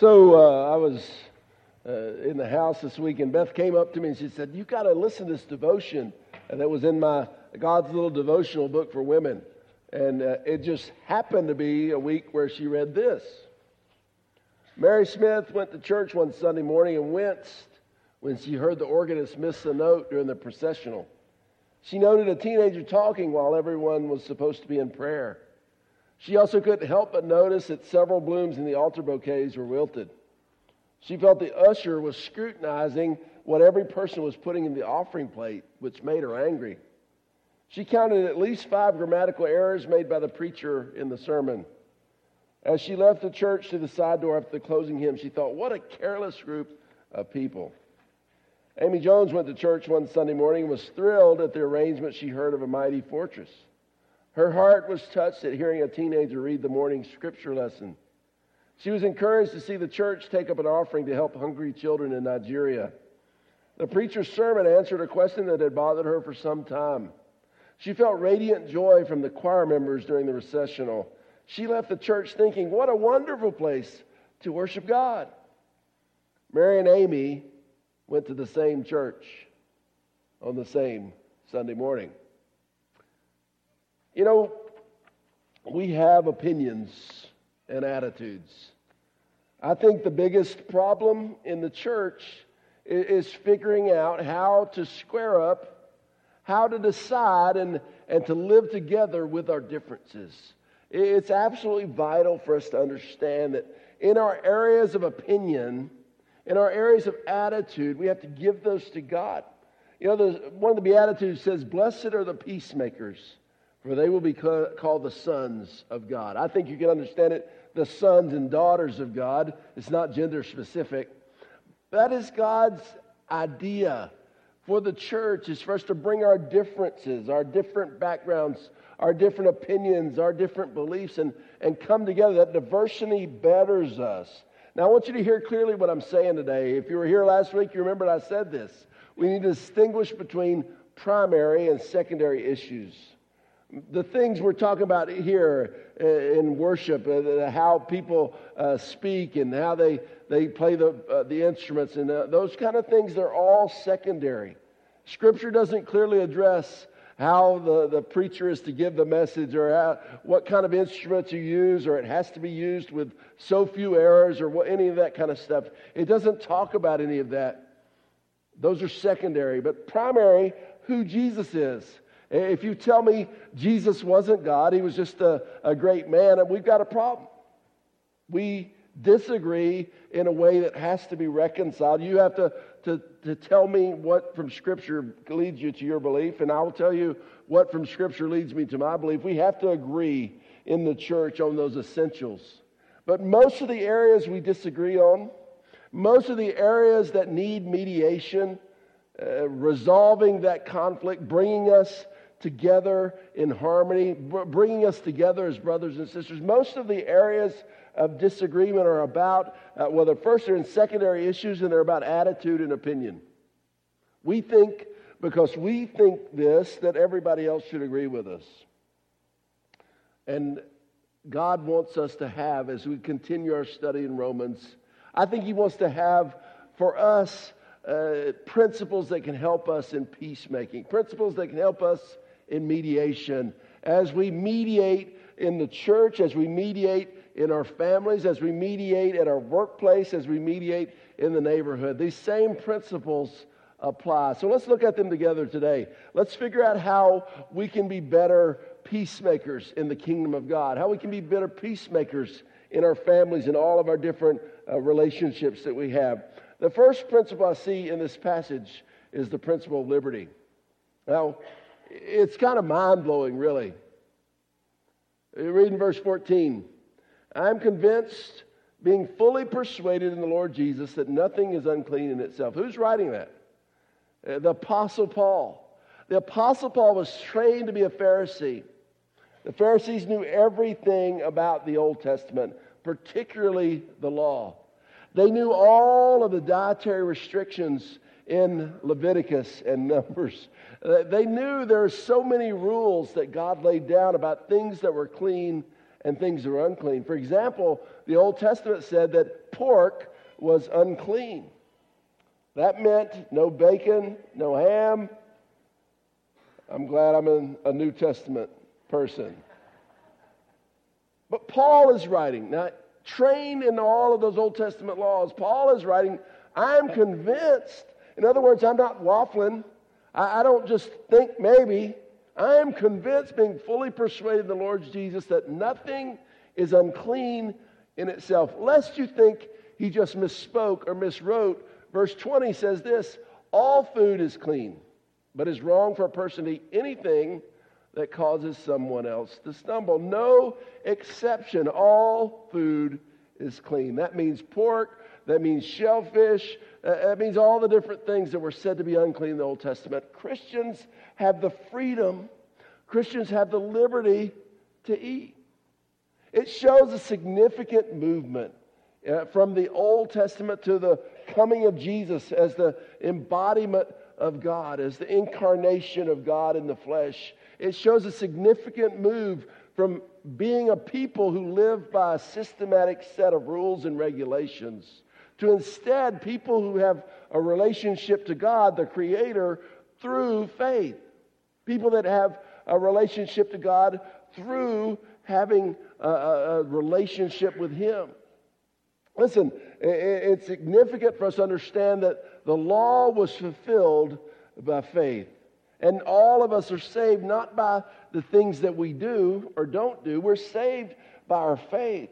So uh, I was uh, in the house this week, and Beth came up to me and she said, "You got to listen to this devotion that was in my God's little devotional book for women." And uh, it just happened to be a week where she read this. Mary Smith went to church one Sunday morning and winced when she heard the organist miss a note during the processional. She noted a teenager talking while everyone was supposed to be in prayer. She also couldn't help but notice that several blooms in the altar bouquets were wilted. She felt the usher was scrutinizing what every person was putting in the offering plate, which made her angry. She counted at least five grammatical errors made by the preacher in the sermon. As she left the church to the side door after the closing hymn, she thought, what a careless group of people. Amy Jones went to church one Sunday morning and was thrilled at the arrangement she heard of a mighty fortress. Her heart was touched at hearing a teenager read the morning scripture lesson. She was encouraged to see the church take up an offering to help hungry children in Nigeria. The preacher's sermon answered a question that had bothered her for some time. She felt radiant joy from the choir members during the recessional. She left the church thinking, what a wonderful place to worship God. Mary and Amy went to the same church on the same Sunday morning. You know, we have opinions and attitudes. I think the biggest problem in the church is figuring out how to square up, how to decide, and, and to live together with our differences. It's absolutely vital for us to understand that in our areas of opinion, in our areas of attitude, we have to give those to God. You know, one of the Beatitudes says, Blessed are the peacemakers for they will be called the sons of God. I think you can understand it the sons and daughters of God. It's not gender specific. That is God's idea for the church is for us to bring our differences, our different backgrounds, our different opinions, our different beliefs, and, and come together. That diversity betters us. Now, I want you to hear clearly what I'm saying today. If you were here last week, you remembered I said this. We need to distinguish between primary and secondary issues the things we're talking about here uh, in worship, uh, how people uh, speak and how they, they play the, the instruments and those kind of things, they're all secondary. Scripture doesn't clearly address how the, the preacher is to give the message or how, what kind of instruments you use or it has to be used with so few errors or what, any of that kind of stuff. It doesn't talk about any of that. Those are secondary. But primary, who Jesus is. If you tell me Jesus wasn't God, he was just a, a great man, and we've got a problem. We disagree in a way that has to be reconciled. You have to, to, to tell me what from Scripture leads you to your belief, and I will tell you what from Scripture leads me to my belief. We have to agree in the church on those essentials. But most of the areas we disagree on, most of the areas that need mediation, uh, resolving that conflict, bringing us together in harmony, bringing us together as brothers and sisters. Most of the areas of disagreement are about, uh, well, the first are in secondary issues and they're about attitude and opinion. We think, because we think this, that everybody else should agree with us. And God wants us to have, as we continue our study in Romans, I think He wants to have for us uh, principles that can help us in peacemaking, principles that can help us in mediation. As we mediate in the church, as we mediate in our families, as we mediate at our workplace, as we mediate in the neighborhood, these same principles apply. So let's look at them together today. Let's figure out how we can be better peacemakers in the kingdom of God, how we can be better peacemakers in our families and all of our different uh, relationships that we have. The first principle I see in this passage is the principle of liberty. Now, it's kind of mind blowing, really. Read in verse 14 I'm convinced, being fully persuaded in the Lord Jesus, that nothing is unclean in itself. Who's writing that? Uh, the Apostle Paul. The Apostle Paul was trained to be a Pharisee. The Pharisees knew everything about the Old Testament, particularly the law. They knew all of the dietary restrictions in Leviticus and Numbers. They knew there are so many rules that God laid down about things that were clean and things that were unclean. For example, the Old Testament said that pork was unclean. That meant no bacon, no ham. I'm glad I'm in a New Testament person. But Paul is writing, now, trained in all of those Old Testament laws, Paul is writing, I'm convinced. In other words, I'm not waffling. I, I don't just think maybe. I am convinced, being fully persuaded in the Lord Jesus, that nothing is unclean in itself, lest you think he just misspoke or miswrote. Verse 20 says this All food is clean, but it's wrong for a person to eat anything that causes someone else to stumble. No exception. All food is clean. That means pork, that means shellfish, uh, that means all the different things that were said to be unclean in the Old Testament. Christians have the freedom, Christians have the liberty to eat. It shows a significant movement uh, from the Old Testament to the coming of Jesus as the embodiment of God, as the incarnation of God in the flesh. It shows a significant move from being a people who live by a systematic set of rules and regulations to instead people who have a relationship to God, the Creator, through faith. People that have a relationship to God through having a, a relationship with Him. Listen, it's significant for us to understand that the law was fulfilled by faith. And all of us are saved not by the things that we do or don't do, we're saved by our faith.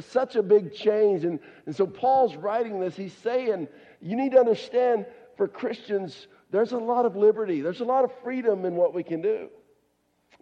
Such a big change. And, and so Paul's writing this. He's saying, you need to understand for Christians, there's a lot of liberty, there's a lot of freedom in what we can do.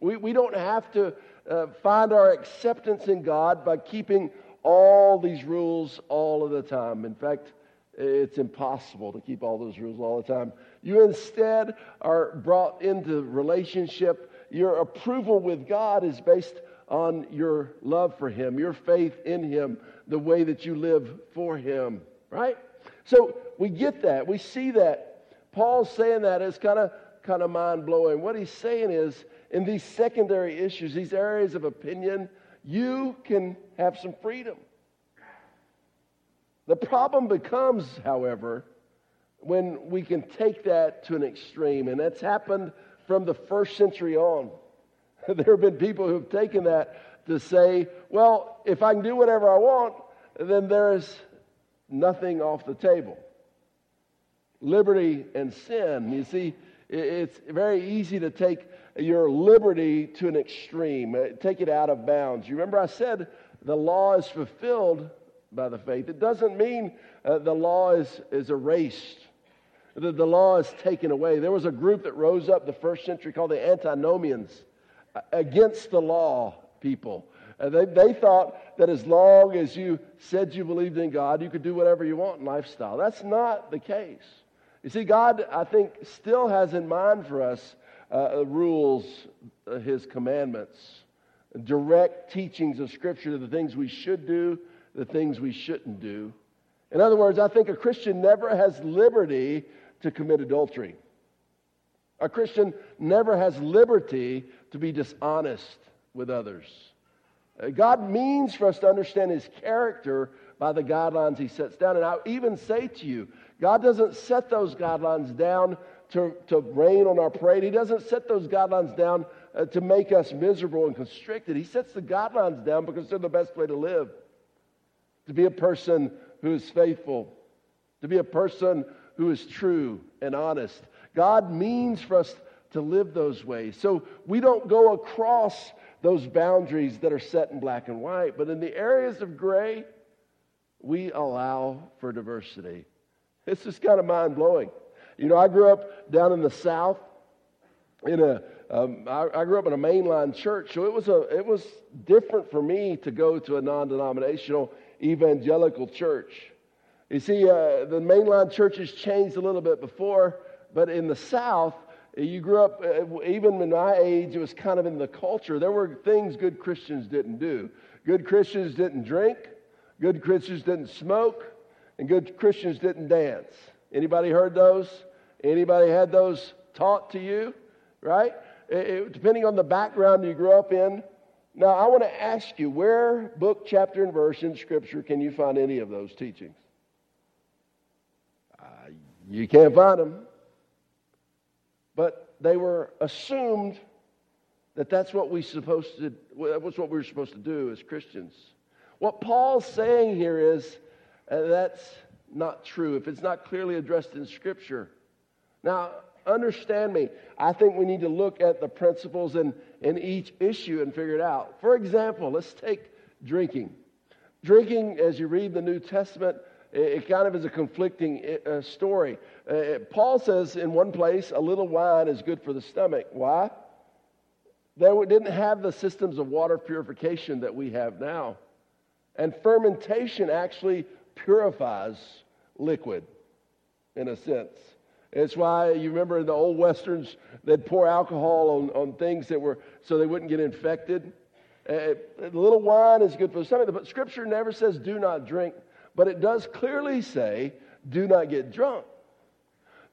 We, we don't have to uh, find our acceptance in God by keeping all these rules all of the time. In fact, it's impossible to keep all those rules all the time. You instead are brought into relationship. Your approval with God is based on your love for Him, your faith in Him, the way that you live for Him, right? So we get that. We see that. Paul's saying that is kind of kind of mind blowing. What he's saying is, in these secondary issues, these areas of opinion, you can have some freedom. The problem becomes, however, when we can take that to an extreme, and that's happened from the first century on. there have been people who have taken that to say, well, if I can do whatever I want, then there is nothing off the table. Liberty and sin. You see, it's very easy to take your liberty to an extreme, uh, take it out of bounds. You remember I said the law is fulfilled by the faith. It doesn't mean uh, the law is, is erased, that the law is taken away. There was a group that rose up the first century called the antinomians against the law people. Uh, they, they thought that as long as you said you believed in God, you could do whatever you want in lifestyle. That's not the case. You see, God, I think, still has in mind for us uh, rules, uh, his commandments, direct teachings of Scripture, the things we should do, the things we shouldn't do. In other words, I think a Christian never has liberty to commit adultery. A Christian never has liberty to be dishonest with others. Uh, God means for us to understand his character by the guidelines he sets down. And I even say to you, God doesn't set those guidelines down to, to rain on our parade. He doesn't set those guidelines down uh, to make us miserable and constricted. He sets the guidelines down because they're the best way to live. To be a person who is faithful, to be a person who is true and honest. God means for us to live those ways. So we don't go across those boundaries that are set in black and white, but in the areas of gray, we allow for diversity. It's just kind of mind blowing. You know, I grew up down in the South. In a, um, I, I grew up in a mainline church, so it was a, it was different for me to go to a non-denominational evangelical church. You see, uh, the mainline churches changed a little bit before, but in the South, you grew up, uh, even in my age, it was kind of in the culture. There were things good Christians didn't do. Good Christians didn't drink, good Christians didn't smoke, and good Christians didn't dance. Anybody heard those? Anybody had those taught to you? Right? It, it, depending on the background you grew up in, Now, I want to ask you where, book, chapter, and verse in Scripture can you find any of those teachings? Uh, you can't find them. But they were assumed that that's what we supposed to was what we were supposed to do as Christians. What Paul's saying here is uh, that's not true if it's not clearly addressed in Scripture. Now, understand me. I think we need to look at the principles in, in each issue and figure it out. For example, let's take drinking. Drinking, as you read the New Testament, it, kind of is a conflicting uh, story. Uh, Paul says in one place, a little wine is good for the stomach. Why? They didn't have the systems of water purification that we have now. And fermentation actually purifies liquid in a sense. It's why you remember in the old westerns, they'd pour alcohol on, on things that were so they wouldn't get infected. Uh, a little wine is good for the stomach, but Scripture never says do not drink, but it does clearly say do not get drunk.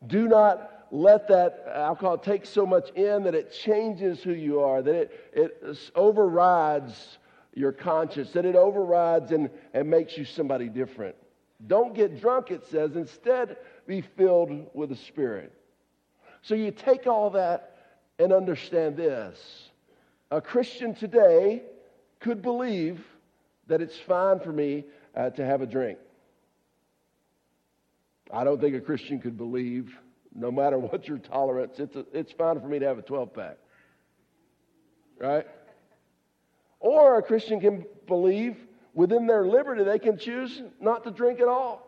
Do not let that alcohol take so much in that it changes who you are, that it, it overrides your conscience, that it overrides and, and makes you somebody different. Don't get drunk, it says. Instead, be filled with the Spirit. So you take all that and understand this. A Christian today could believe that it's fine for me uh, to have a drink. I don't think a Christian could believe, no matter what your tolerance, it's, a, it's fine for me to have a 12 pack. Right? Or a Christian can believe within their liberty they can choose not to drink at all.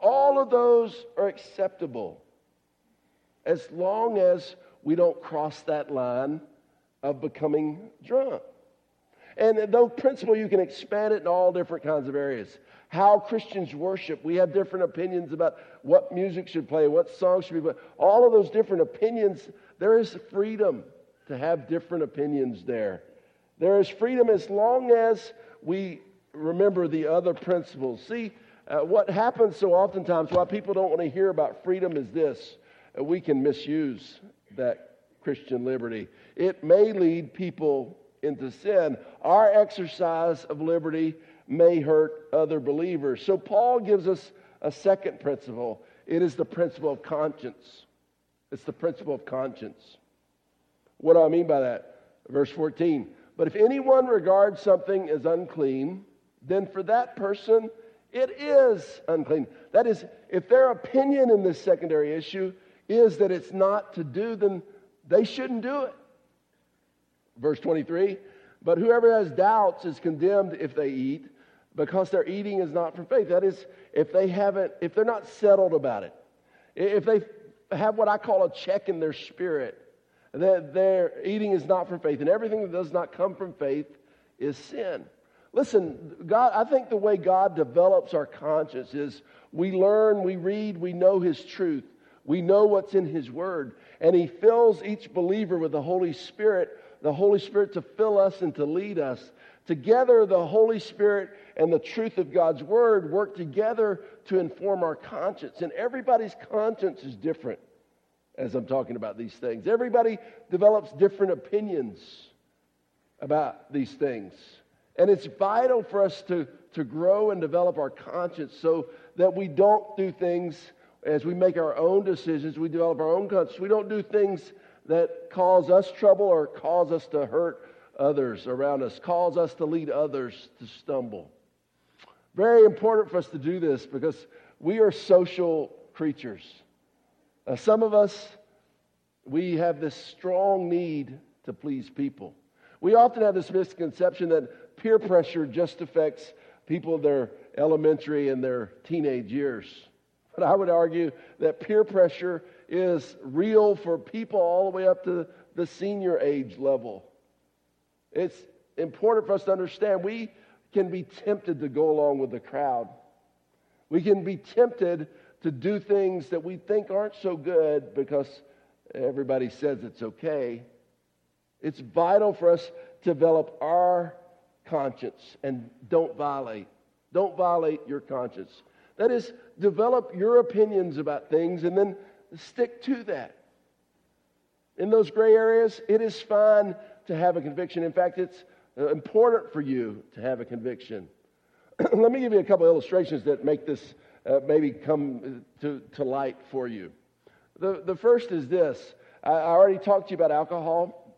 All of those are acceptable as long as we don't cross that line of becoming drunk. And though principle, you can expand it in all different kinds of areas. How Christians worship, we have different opinions about what music should play, what songs should be played. All of those different opinions, there is freedom to have different opinions there. There is freedom as long as we remember the other principles. See, uh, what happens so oftentimes, why people don't want to hear about freedom is this uh, we can misuse that Christian liberty. It may lead people into sin. Our exercise of liberty may hurt other believers. So, Paul gives us a second principle it is the principle of conscience. It's the principle of conscience. What do I mean by that? Verse 14 but if anyone regards something as unclean, then for that person it is unclean. That is, if their opinion in this secondary issue is that it's not to do, then they shouldn't do it. Verse 23 But whoever has doubts is condemned if they eat, because their eating is not from faith. That is, if they haven't, if they're not settled about it, if they have what I call a check in their spirit, that their eating is not from faith, and everything that does not come from faith is sin. Listen, God, I think the way God develops our conscience is we learn, we read, we know His truth, we know what's in His Word, and He fills each believer with the Holy Spirit, the Holy Spirit to fill us and to lead us. Together, the Holy Spirit and the truth of God's Word work together to inform our conscience, and everybody's conscience is different as I'm talking about these things. Everybody develops different opinions about these things. And it's vital for us to, to grow and develop our conscience so that we don't do things as we make our own decisions, we develop our own conscience. We don't do things that cause us trouble or cause us to hurt others around us, cause us to lead others to stumble. Very important for us to do this because we are social creatures. Uh, some of us, we have this strong need to please people. We often have this misconception that peer pressure just affects people their elementary and their teenage years. But I would argue that peer pressure is real for people all the way up to the senior age level. It's important for us to understand we can be tempted to go along with the crowd. We can be tempted to do things that we think aren't so good because everybody says it's okay. It's vital for us to develop our conscience and don't violate. Don't violate your conscience. That is, develop your opinions about things and then stick to that. In those gray areas, it is fine to have a conviction. In fact, it's uh, important for you to have a conviction. Let me give you a couple illustrations that make this uh, maybe come to, to light for you. The, the first is this I, I already talked to you about alcohol.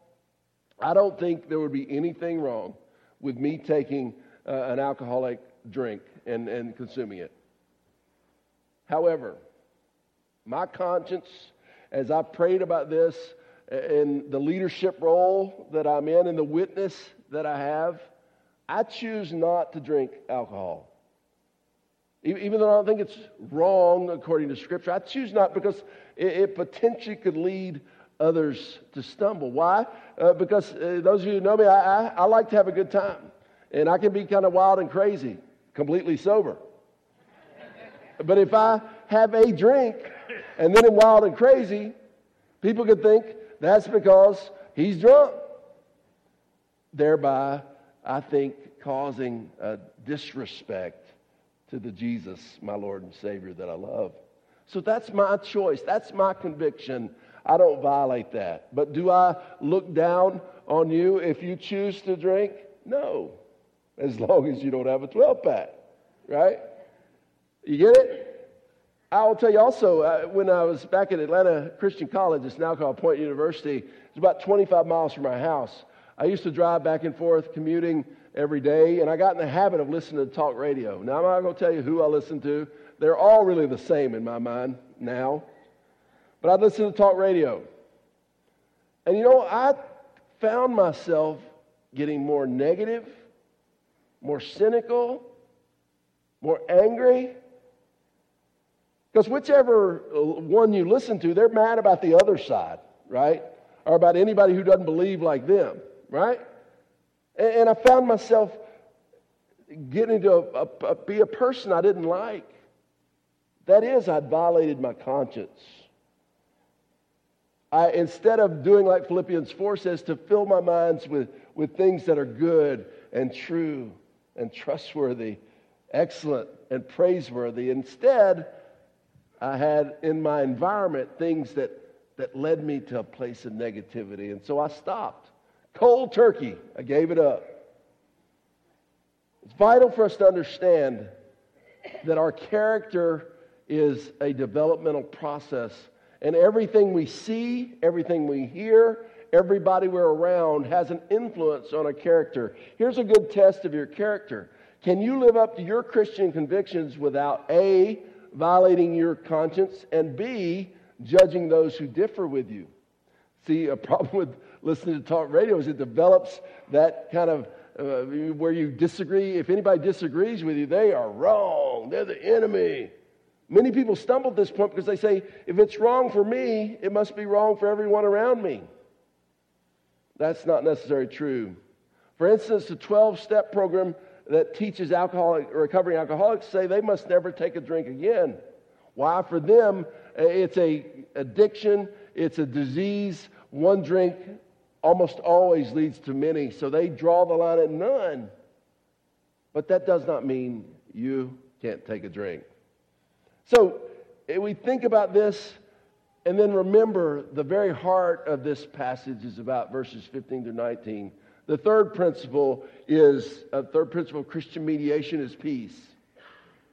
I don't think there would be anything wrong with me taking uh, an alcoholic drink and, and consuming it. However, my conscience, as I prayed about this, in the leadership role that I'm in and the witness that I have, I choose not to drink alcohol. Even though I don't think it's wrong according to Scripture, I choose not because it, potentially could lead others to stumble. Why? Uh, because uh, those of you who know me, I, I, I like to have a good time. And I can be kind of wild and crazy, completely sober. but if I have a drink and then I'm wild and crazy, people could think that's because he's drunk. Thereby, I think, causing a disrespect to the Jesus, my Lord and Savior, that I love. So that's my choice. That's my conviction. I don't violate that. But do I look down on you if you choose to drink? No, as long as you don't have a 12 pack, right? You get it? I will tell you also, uh, when I was back at Atlanta Christian College, it's now called Point University, it's about 25 miles from my house. I used to drive back and forth commuting every day, and I got in the habit of listening to talk radio. Now, I'm not going to tell you who I listen to. They're all really the same in my mind now. But I'd listen to talk radio. And you know, I found myself getting more negative, more cynical, more angry because whichever uh, one you listen to, they're mad about the other side, right? Or about anybody who doesn't believe like them, right? And, I found myself getting to a, a, be a person I didn't like. That is, I'd violated my conscience. I, instead of doing like Philippians 4 says, to fill my minds with, with things that are good and true and trustworthy, excellent and praiseworthy, instead, I had in my environment things that, that led me to a place of negativity. And so I stopped. Cold turkey, I gave it up. It's vital for us to understand that our character is a developmental process. And everything we see, everything we hear, everybody we're around has an influence on our character. Here's a good test of your character. Can you live up to your Christian convictions without A, violating your conscience, and B, judging those who differ with you. See, a problem with listening to talk radio is it develops that kind of uh, where you disagree. If anybody disagrees with you, they are wrong. They're the enemy. Many people stumble at this point because they say, if it's wrong for me, it must be wrong for everyone around me. That's not necessarily true. For instance, the 12 step program that teaches alcoholic, recovering alcoholics say they must never take a drink again. Why? For them, it's a addiction, it's a disease. One drink almost always leads to many, so they draw the line at none. But that does not mean you can't take a drink. So eh, we think about this and then remember the very heart of this passage is about verses 15 to 19. The third principle is a third principle of Christian mediation is peace.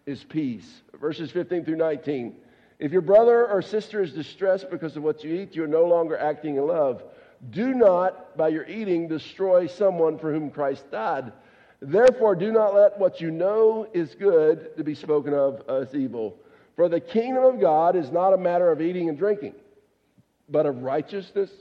Is peace. Verses 15 through 19. If your brother or sister is distressed because of what you eat, you are no longer acting in love. Do not, by your eating, destroy someone for whom Christ died. Therefore, do not let what you know is good to be spoken of as evil. For the kingdom of God is not a matter of eating and drinking, but of righteousness,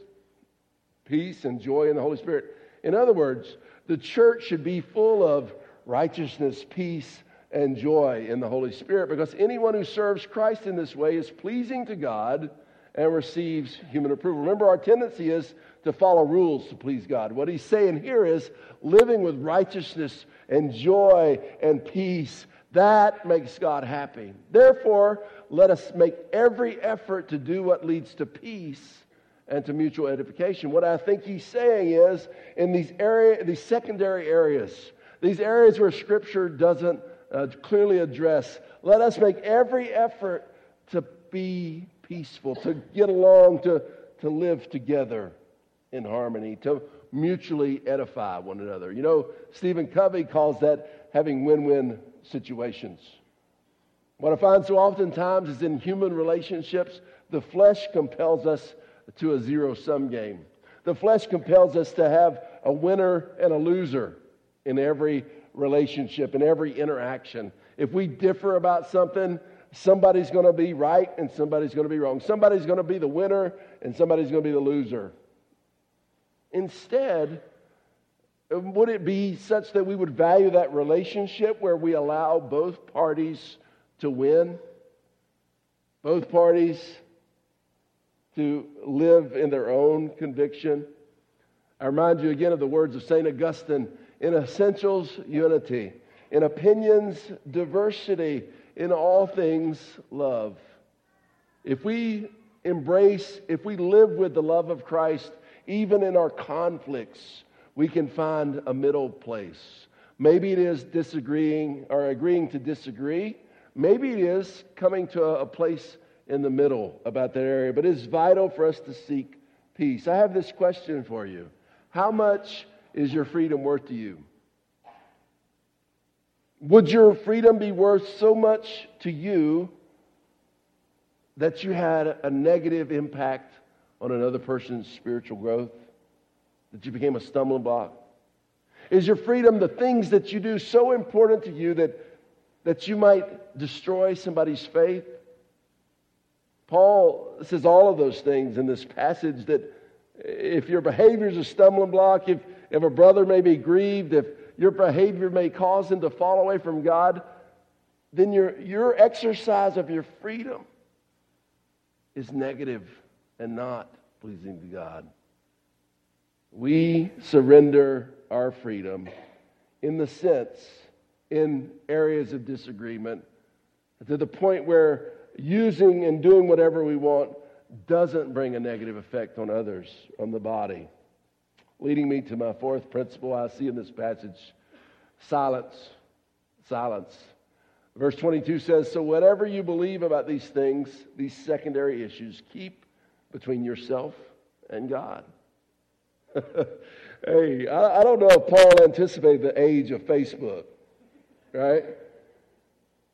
peace, and joy in the Holy Spirit. In other words, the church should be full of righteousness, peace, and joy in the Holy Spirit because anyone who serves Christ in this way is pleasing to God and receives human approval. Remember, our tendency is to follow rules to please God. What he's saying here is living with righteousness and joy and peace. That makes God happy. Therefore, let us make every effort to do what leads to peace and to mutual edification. What I think he's saying is in these area, these secondary areas, these areas where Scripture doesn't uh, clearly address, let us make every effort to be peaceful, to get along, to, to live together in harmony, to mutually edify one another. You know, Stephen Covey calls that having win win situations. What I find so oftentimes is in human relationships, the flesh compels us to a zero sum game. The flesh compels us to have a winner and a loser in every relationship, in every interaction. If we differ about something, somebody's going to be right and somebody's going to be wrong. Somebody's going to be the winner and somebody's going to be the loser. Instead, would it be such that we would value that relationship where we allow both parties to win? Both parties to live in their own conviction? I remind you again of the words of St. Augustine in essentials, unity, in opinions, diversity, in all things, love. If we embrace, if we live with the love of Christ, even in our conflicts, we can find a middle place. Maybe it is disagreeing or agreeing to disagree. Maybe it is coming to a place in the middle about that area. But it's vital for us to seek peace. I have this question for you How much is your freedom worth to you? Would your freedom be worth so much to you that you had a negative impact on another person's spiritual growth? That you became a stumbling block? Is your freedom the things that you do so important to you that, that you might destroy somebody's faith? Paul says all of those things in this passage that if your behavior is a stumbling block, if, if a brother may be grieved, if your behavior may cause him to fall away from God, then your, your exercise of your freedom is negative and not pleasing to God. We surrender our freedom in the sense, in areas of disagreement, to the point where using and doing whatever we want doesn't bring a negative effect on others, on the body. Leading me to my fourth principle I see in this passage silence. Silence. Verse 22 says So, whatever you believe about these things, these secondary issues, keep between yourself and God. hey, I, I don't know if Paul anticipated the age of Facebook, right?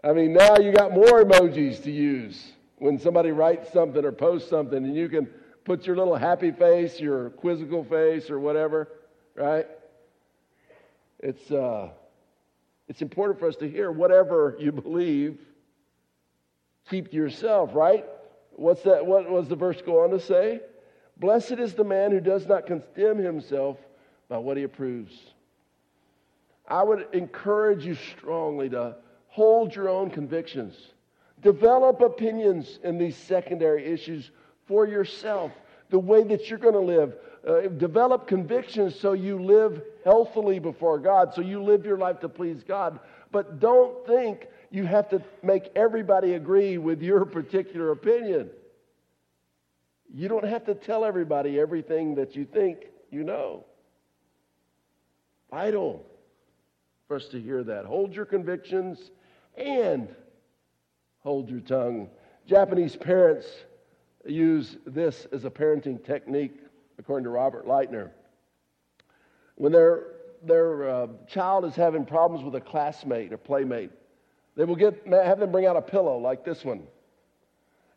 I mean, now you got more emojis to use when somebody writes something or posts something, and you can put your little happy face, your quizzical face, or whatever, right? It's, uh, it's important for us to hear whatever you believe, keep to yourself, right? What's that? What was the verse go on to say? Blessed is the man who does not condemn himself by what he approves. I would encourage you strongly to hold your own convictions. Develop opinions in these secondary issues for yourself, the way that you're going to live. Uh, develop convictions so you live healthily before God, so you live your life to please God. But don't think you have to make everybody agree with your particular opinion. You don't have to tell everybody everything that you think you know. Vital for us to hear that. Hold your convictions and hold your tongue. Japanese parents use this as a parenting technique, according to Robert Leitner. When their, their uh, child is having problems with a classmate or playmate, they will get, have them bring out a pillow like this one.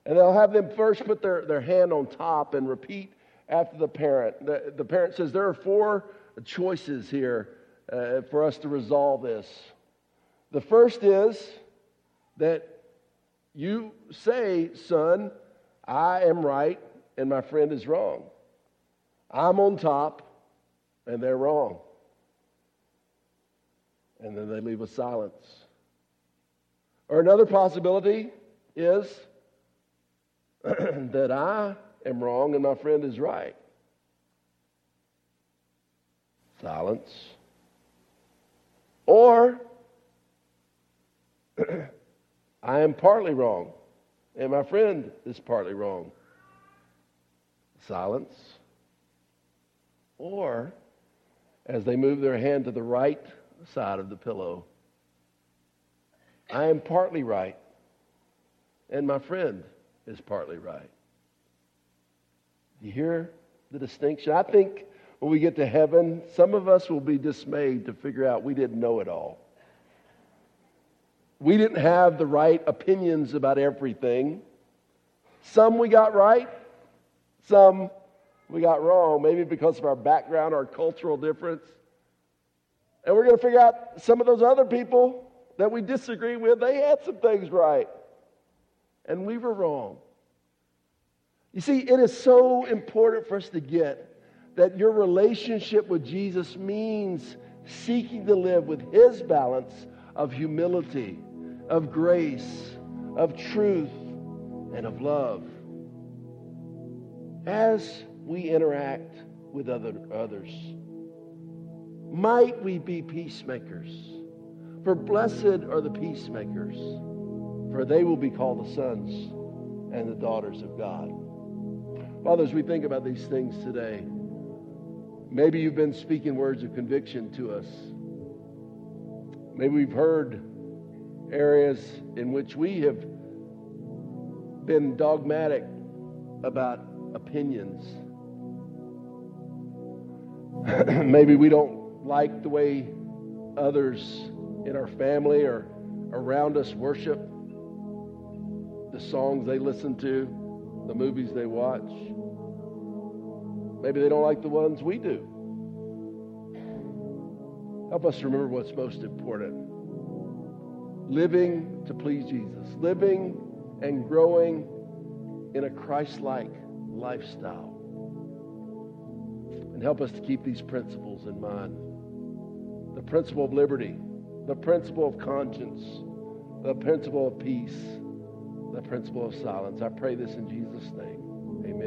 And they'll have them first put their, their hand on top and repeat after the parent. The, the parent says, There are four choices here uh, for us to resolve this. The first is that you say, son, I am right and my friend is wrong. I'm on top and they're wrong. And then they leave with silence. Or another possibility is that I am wrong and my friend is right. Silence. Or I am partly wrong, and my friend is partly wrong. Silence. Or, as they move their hand to the right side of the pillow, I am partly right, and my friend is partly right. You hear the distinction? I think when we get to heaven, some of us will be dismayed to figure out we didn't know it all. We didn't have the right opinions about everything. Some we got right, some we got wrong, maybe because of our background, our cultural difference. And we're going to figure out some of those other people that we disagree with, they had some things right. And we were wrong. You see, it is so important for us to get that your relationship with Jesus means seeking to live with his balance of humility, of grace, of truth, and of love. As we interact with other, others, might we be peacemakers? For blessed are the peacemakers, for they will be called the sons and the daughters of God. Father, as we think about these things today, maybe you've been speaking words of conviction to us. Maybe we've heard areas in which we have been dogmatic about opinions. maybe we don't like the way others in our family or around us worship, the songs they listen to, the movies they watch. Maybe they don't like the ones we do. Help us remember what's most important living to please Jesus, living and growing in a Christ like lifestyle. And help us to keep these principles in mind the principle of liberty, the principle of conscience, the principle of peace, the principle of silence. I pray this in Jesus' name. Amen.